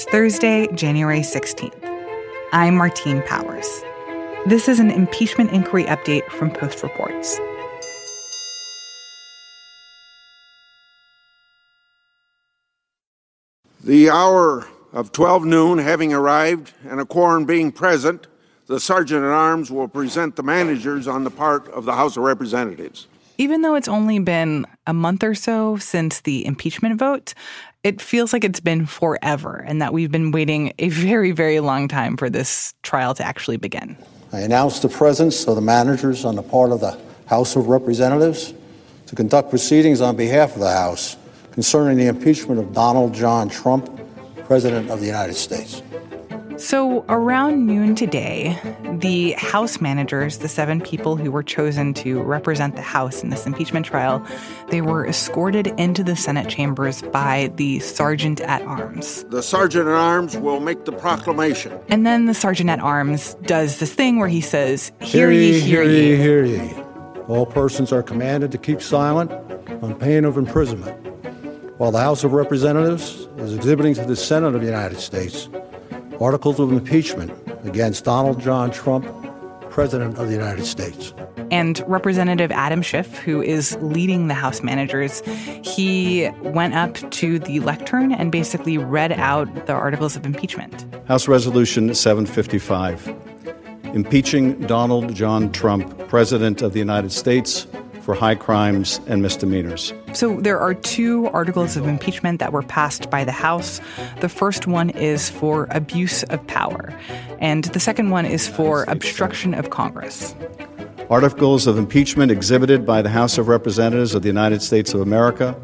It's Thursday, January 16th. I'm Martine Powers. This is an impeachment inquiry update from Post Reports. The hour of 12 noon having arrived and a quorum being present, the Sergeant at Arms will present the managers on the part of the House of Representatives. Even though it's only been a month or so since the impeachment vote, it feels like it's been forever and that we've been waiting a very, very long time for this trial to actually begin. I announce the presence of the managers on the part of the House of Representatives to conduct proceedings on behalf of the House concerning the impeachment of Donald John Trump, President of the United States. So, around noon today, the House managers, the seven people who were chosen to represent the House in this impeachment trial, they were escorted into the Senate chambers by the Sergeant at Arms. The Sergeant at Arms will make the proclamation. And then the Sergeant at Arms does this thing where he says, Hear ye, hear ye. Hear ye. All persons are commanded to keep silent on pain of imprisonment while the House of Representatives is exhibiting to the Senate of the United States articles of impeachment against Donald John Trump, President of the United States. And Representative Adam Schiff, who is leading the House managers, he went up to the lectern and basically read out the articles of impeachment. House Resolution 755 Impeaching Donald John Trump, President of the United States, for high crimes and misdemeanors. So there are two articles of impeachment that were passed by the House. The first one is for abuse of power, and the second one is for obstruction of Congress. Articles of impeachment exhibited by the House of Representatives of the United States of America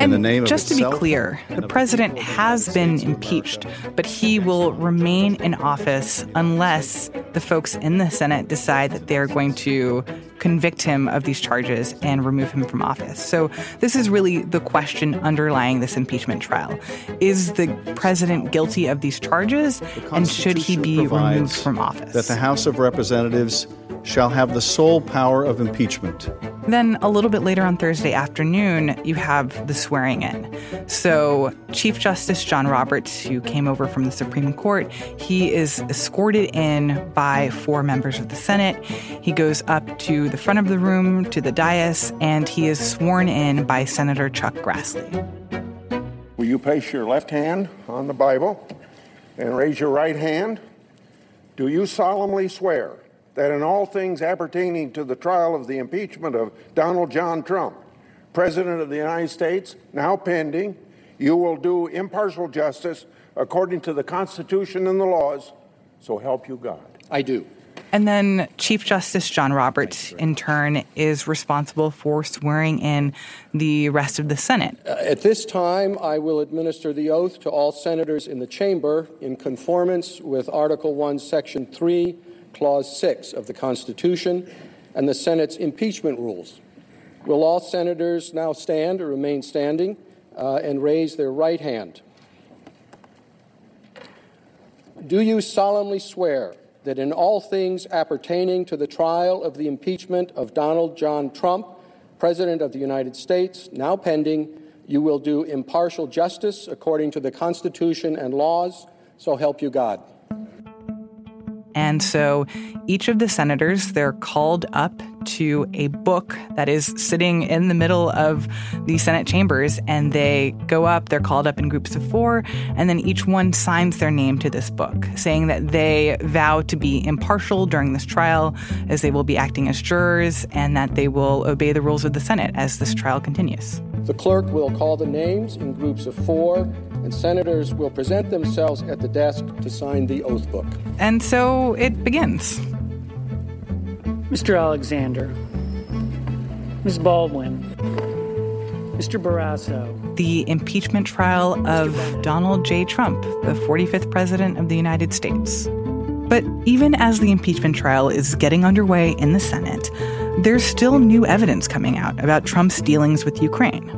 and just to be clear, the president has been impeached, but he will remain in office unless the folks in the Senate decide that they're going to convict him of these charges and remove him from office. So, this is really the question underlying this impeachment trial. Is the president guilty of these charges, and should he be removed from office? That the House of Representatives shall have the sole power of impeachment. Then, a little bit later on Thursday afternoon, you have the swearing in. So, Chief Justice John Roberts, who came over from the Supreme Court, he is escorted in by four members of the Senate. He goes up to the front of the room to the dais, and he is sworn in by Senator Chuck Grassley. Will you place your left hand on the Bible and raise your right hand? Do you solemnly swear that in all things appertaining to the trial of the impeachment of Donald John Trump, President of the United States, now pending, you will do impartial justice according to the Constitution and the laws, so help you God? I do. And then Chief Justice John Roberts, in turn, is responsible for swearing in the rest of the Senate. Uh, at this time, I will administer the oath to all senators in the chamber in conformance with Article 1, Section 3, Clause 6 of the Constitution and the Senate's impeachment rules. Will all senators now stand or remain standing uh, and raise their right hand? Do you solemnly swear that in all things appertaining to the trial of the impeachment of Donald John Trump, President of the United States, now pending, you will do impartial justice according to the Constitution and laws, so help you God. And so each of the senators, they're called up to a book that is sitting in the middle of the Senate chambers, and they go up, they're called up in groups of four, and then each one signs their name to this book, saying that they vow to be impartial during this trial, as they will be acting as jurors, and that they will obey the rules of the Senate as this trial continues. The clerk will call the names in groups of four, and senators will present themselves at the desk to sign the oath book. And so it begins. Mr. Alexander, Ms. Baldwin, Mr. Barrasso. The impeachment trial of Donald J. Trump, the 45th President of the United States. But even as the impeachment trial is getting underway in the Senate, there's still new evidence coming out about Trump's dealings with Ukraine.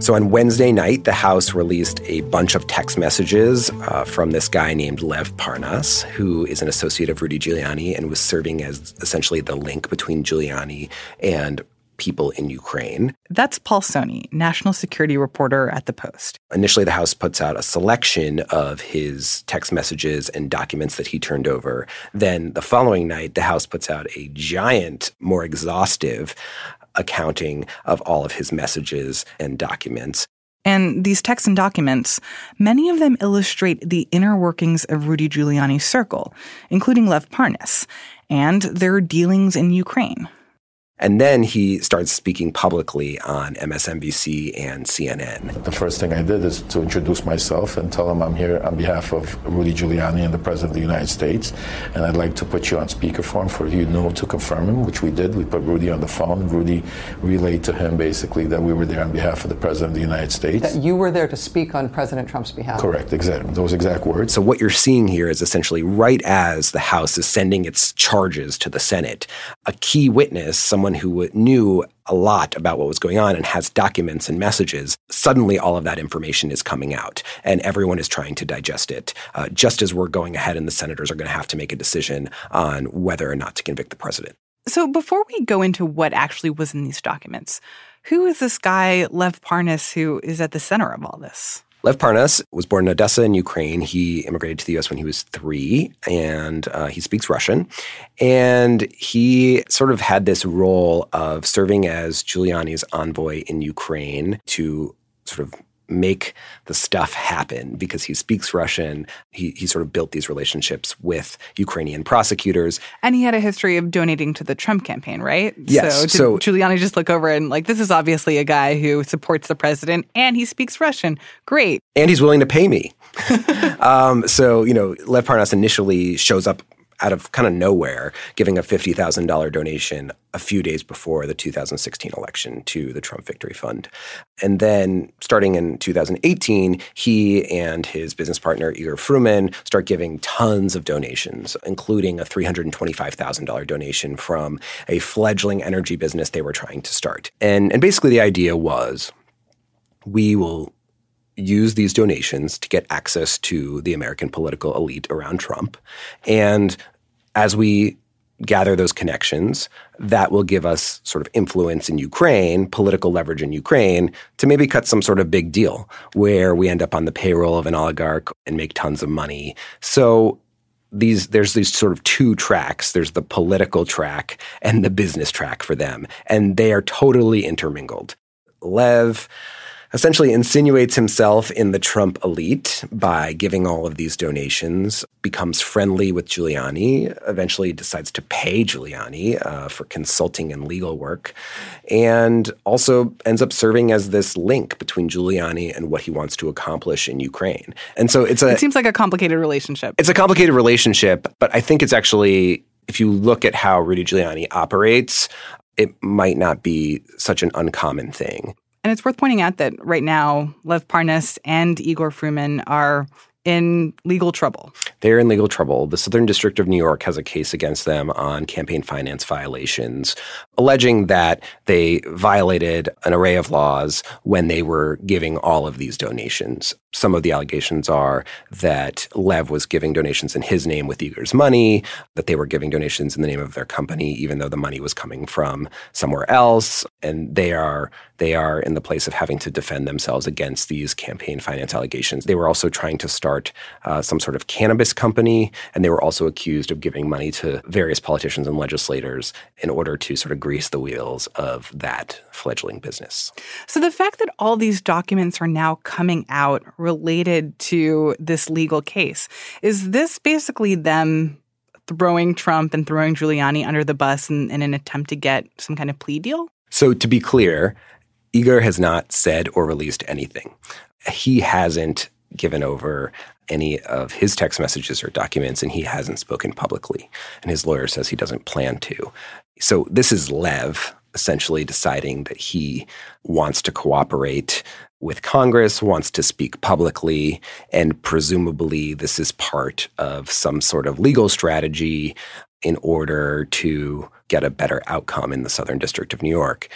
So on Wednesday night, the House released a bunch of text messages uh, from this guy named Lev Parnas, who is an associate of Rudy Giuliani and was serving as essentially the link between Giuliani and people in Ukraine. That's Paul Sonne, national security reporter at The Post. Initially, the House puts out a selection of his text messages and documents that he turned over. Then the following night, the House puts out a giant, more exhaustive accounting of all of his messages and documents. And these texts and documents, many of them illustrate the inner workings of Rudy Giuliani's circle, including Lev Parnas, and their dealings in Ukraine. And then he starts speaking publicly on MSNBC and CNN. The first thing I did is to introduce myself and tell him I'm here on behalf of Rudy Giuliani and the President of the United States. And I'd like to put you on speakerphone for you know to confirm him, which we did. We put Rudy on the phone. Rudy relayed to him basically that we were there on behalf of the President of the United States. That you were there to speak on President Trump's behalf. Correct, exactly. Those exact words. So what you're seeing here is essentially right as the House is sending its charges to the Senate, a key witness, someone who knew a lot about what was going on and has documents and messages, suddenly all of that information is coming out and everyone is trying to digest it. Uh, just as we're going ahead and the senators are going to have to make a decision on whether or not to convict the president. So before we go into what actually was in these documents, who is this guy, Lev Parnas, who is at the center of all this? Lev Parnas was born in Odessa in Ukraine. He immigrated to the U.S. when he was three, and uh, he speaks Russian. And he sort of had this role of serving as Giuliani's envoy in Ukraine to sort of make the stuff happen because he speaks Russian. He, he sort of built these relationships with Ukrainian prosecutors. And he had a history of donating to the Trump campaign, right? Yes. So, so Giuliani just look over and like, this is obviously a guy who supports the president and he speaks Russian. Great. And he's willing to pay me. um, so, you know, Lev Parnas initially shows up out of kind of nowhere, giving a $50,000 donation a few days before the 2016 election to the Trump Victory Fund. And then starting in 2018, he and his business partner, Igor Fruman, start giving tons of donations, including a $325,000 donation from a fledgling energy business they were trying to start. And, and basically, the idea was we will use these donations to get access to the American political elite around Trump. And as we gather those connections, that will give us sort of influence in Ukraine, political leverage in Ukraine, to maybe cut some sort of big deal where we end up on the payroll of an oligarch and make tons of money. So these there's these sort of two tracks there's the political track and the business track for them and they are totally intermingled lev essentially insinuates himself in the Trump elite by giving all of these donations, becomes friendly with Giuliani, eventually decides to pay Giuliani uh, for consulting and legal work, and also ends up serving as this link between Giuliani and what he wants to accomplish in Ukraine. And so it's a. It seems like a complicated relationship. It's a complicated relationship, but I think it's actually. If you look at how Rudy Giuliani operates, it might not be such an uncommon thing. And it's worth pointing out that right now, Lev Parnas and Igor Fruman are in legal trouble. They're in legal trouble. The Southern District of New York has a case against them on campaign finance violations, alleging that they violated an array of laws when they were giving all of these donations. Some of the allegations are that Lev was giving donations in his name with Igor's money, that they were giving donations in the name of their company, even though the money was coming from somewhere else. And they are they are in the place of having to defend themselves against these campaign finance allegations. They were also trying to start uh, some sort of cannabis company, and they were also accused of giving money to various politicians and legislators in order to sort of grease the wheels of that fledgling business. So the fact that all these documents are now coming out related to this legal case, is this basically them throwing Trump and throwing Giuliani under the bus in, in an attempt to get some kind of plea deal? So to be clear, Igor has not said or released anything. He hasn't given over any of his text messages or documents, and he hasn't spoken publicly. And his lawyer says he doesn't plan to. So this is Lev essentially deciding that he wants to cooperate with Congress, wants to speak publicly, and presumably this is part of some sort of legal strategy in order to get a better outcome in the Southern District of New York.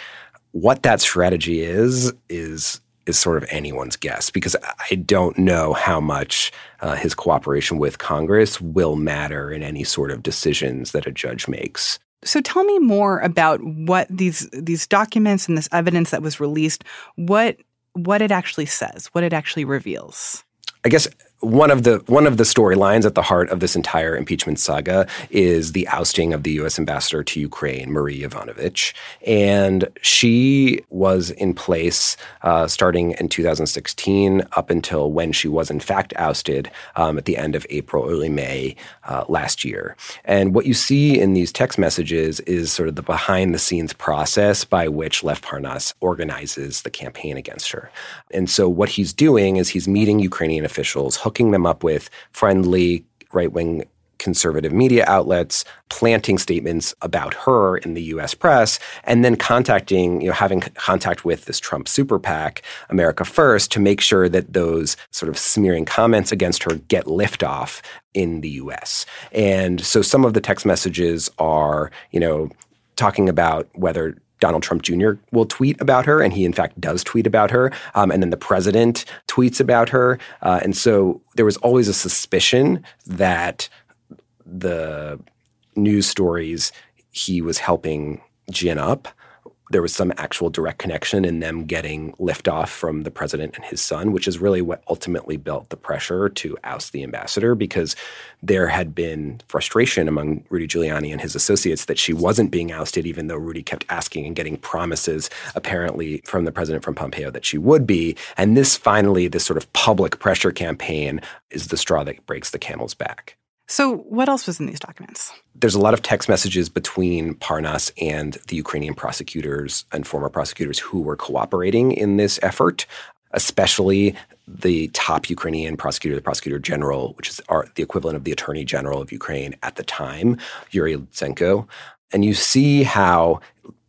What that strategy is, is is sort of anyone's guess because I don't know how much uh, his cooperation with Congress will matter in any sort of decisions that a judge makes. So tell me more about what these these documents and this evidence that was released, what what it actually says, what it actually reveals. I guess one of the one of the storylines at the heart of this entire impeachment saga is the ousting of the U.S. ambassador to Ukraine, Marie Yovanovitch, and she was in place uh, starting in 2016 up until when she was in fact ousted um, at the end of April, early May uh, last year. And what you see in these text messages is sort of the behind the scenes process by which Lev Parnas organizes the campaign against her. And so what he's doing is he's meeting Ukrainian officials hooking them up with friendly right wing conservative media outlets, planting statements about her in the US press, and then contacting, you know, having contact with this Trump super PAC, America First, to make sure that those sort of smearing comments against her get liftoff in the US. And so some of the text messages are, you know, talking about whether Donald Trump Jr. will tweet about her, and he in fact does tweet about her. Um, and then the president tweets about her. Uh, and so there was always a suspicion that the news stories he was helping gin up there was some actual direct connection in them getting liftoff from the president and his son, which is really what ultimately built the pressure to oust the ambassador because there had been frustration among Rudy Giuliani and his associates that she wasn't being ousted, even though Rudy kept asking and getting promises, apparently, from the president from Pompeo that she would be. And this finally, this sort of public pressure campaign is the straw that breaks the camel's back. So, what else was in these documents? There's a lot of text messages between Parnas and the Ukrainian prosecutors and former prosecutors who were cooperating in this effort, especially the top Ukrainian prosecutor, the prosecutor general, which is our, the equivalent of the attorney general of Ukraine at the time, Yuri Lutsenko. And you see how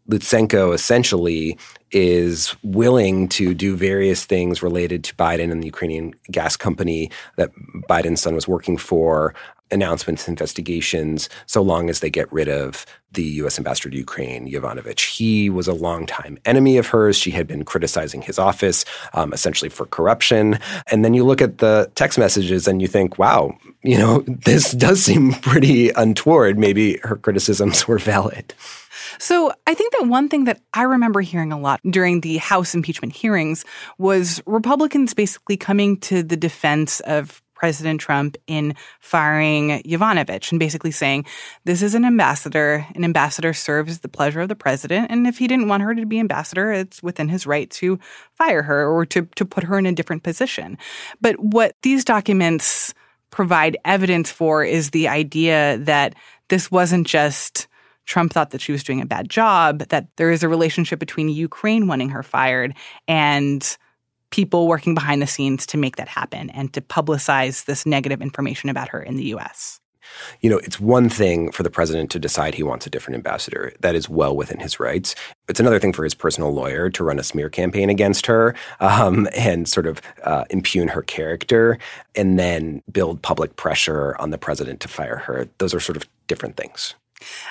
Lutsenko essentially is willing to do various things related to Biden and the Ukrainian gas company that Biden's son was working for announcements, investigations, so long as they get rid of the U.S. ambassador to Ukraine, Yovanovitch. He was a longtime enemy of hers. She had been criticizing his office um, essentially for corruption. And then you look at the text messages and you think, wow, you know, this does seem pretty untoward. Maybe her criticisms were valid. So I think that one thing that I remember hearing a lot during the House impeachment hearings was Republicans basically coming to the defense of President Trump in firing Yovanovitch and basically saying, this is an ambassador. An ambassador serves the pleasure of the president. And if he didn't want her to be ambassador, it's within his right to fire her or to, to put her in a different position. But what these documents provide evidence for is the idea that this wasn't just Trump thought that she was doing a bad job, that there is a relationship between Ukraine wanting her fired and people working behind the scenes to make that happen and to publicize this negative information about her in the US. You know, it's one thing for the president to decide he wants a different ambassador. That is well within his rights. It's another thing for his personal lawyer to run a smear campaign against her um, and sort of uh, impugn her character and then build public pressure on the president to fire her. Those are sort of different things.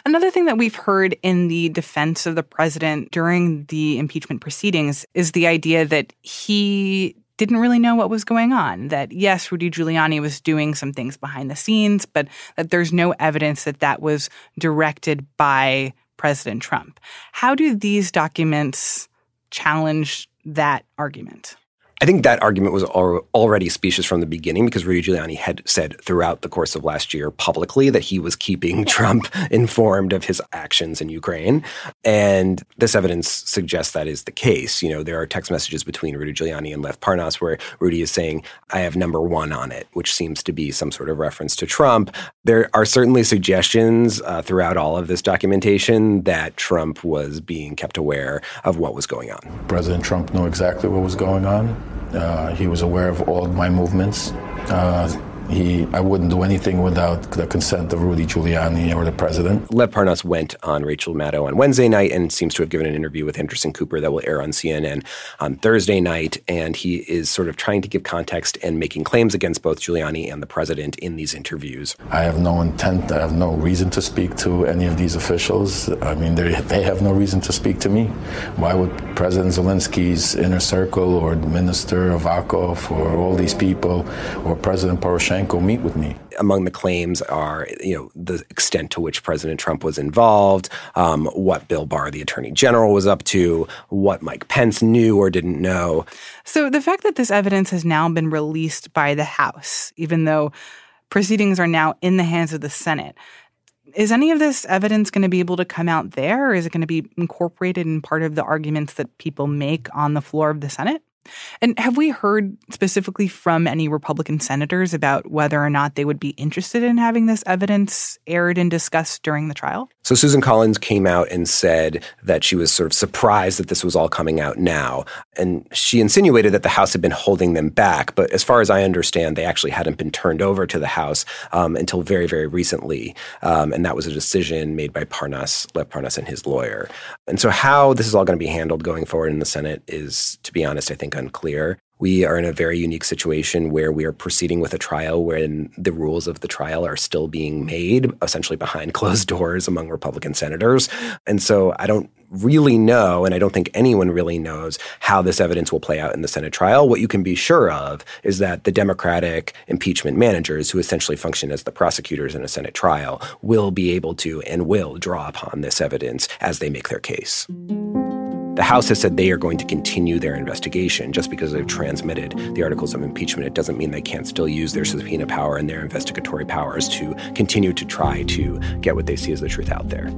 Another thing that we've heard in the defense of the president during the impeachment proceedings is the idea that he didn't really know what was going on. That yes, Rudy Giuliani was doing some things behind the scenes, but that there's no evidence that that was directed by President Trump. How do these documents challenge that argument? I think that argument was al- already specious from the beginning because Rudy Giuliani had said throughout the course of last year publicly that he was keeping Trump informed of his actions in Ukraine. And this evidence suggests that is the case. You know, there are text messages between Rudy Giuliani and Lev Parnas where Rudy is saying, I have number one on it, which seems to be some sort of reference to Trump. There are certainly suggestions uh, throughout all of this documentation that Trump was being kept aware of what was going on. President Trump knew exactly what was going on. Uh, he was aware of all my movements. Uh, he, I wouldn't do anything without the consent of Rudy Giuliani or the president. Lev Parnas went on Rachel Maddow on Wednesday night and seems to have given an interview with Anderson Cooper that will air on CNN on Thursday night. And he is sort of trying to give context and making claims against both Giuliani and the president in these interviews. I have no intent, I have no reason to speak to any of these officials. I mean, they have no reason to speak to me. Why would President Zelensky's inner circle or Minister Avakov or all these people or President Poroshenko Poroshenko meet with me. Among the claims are, you know, the extent to which President Trump was involved, um, what Bill Barr, the Attorney General, was up to, what Mike Pence knew or didn't know. So the fact that this evidence has now been released by the House, even though proceedings are now in the hands of the Senate, is any of this evidence going to be able to come out there? Or is it going to be incorporated in part of the arguments that people make on the floor of the Senate? And have we heard specifically from any Republican senators about whether or not they would be interested in having this evidence aired and discussed during the trial? So Susan Collins came out and said that she was sort of surprised that this was all coming out now. And she insinuated that the House had been holding them back. But as far as I understand, they actually hadn't been turned over to the House um, until very, very recently. Um, and that was a decision made by Parnas, Lev Parnas and his lawyer. And so how this is all going to be handled going forward in the Senate is, to be honest, I think unclear. We are in a very unique situation where we are proceeding with a trial when the rules of the trial are still being made, essentially behind closed doors among Republican senators. And so I don't really know, and I don't think anyone really knows how this evidence will play out in the Senate trial. What you can be sure of is that the Democratic impeachment managers, who essentially function as the prosecutors in a Senate trial, will be able to and will draw upon this evidence as they make their case. The House has said they are going to continue their investigation. Just because they've transmitted the articles of impeachment, it doesn't mean they can't still use their subpoena power and their investigatory powers to continue to try to get what they see as the truth out there.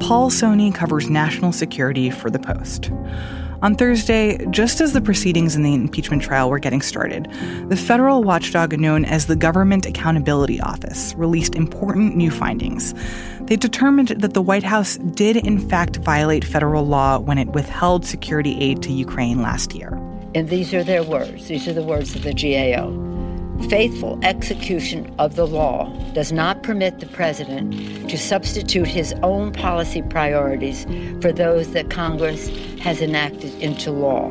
Paul Sonne covers national security for The Post. On Thursday, just as the proceedings in the impeachment trial were getting started, the federal watchdog known as the Government Accountability Office released important new findings. They determined that the White House did, in fact, violate federal law when it withheld security aid to Ukraine last year. And these are their words, these are the words of the GAO faithful execution of the law does not permit the president to substitute his own policy priorities for those that Congress has enacted into law.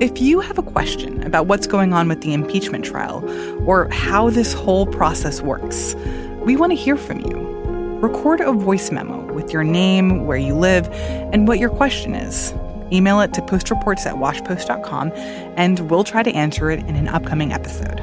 If you have a question about what's going on with the impeachment trial or how this whole process works, we want to hear from you. Record a voice memo with your name, where you live, and what your question is. Email it to postreports at washpost.com, and we'll try to answer it in an upcoming episode.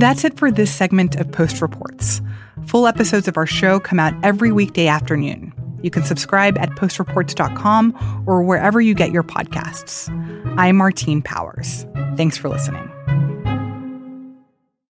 That's it for this segment of Post Reports. Full episodes of our show come out every weekday afternoon. You can subscribe at postreports.com or wherever you get your podcasts. I'm Martine Powers. Thanks for listening.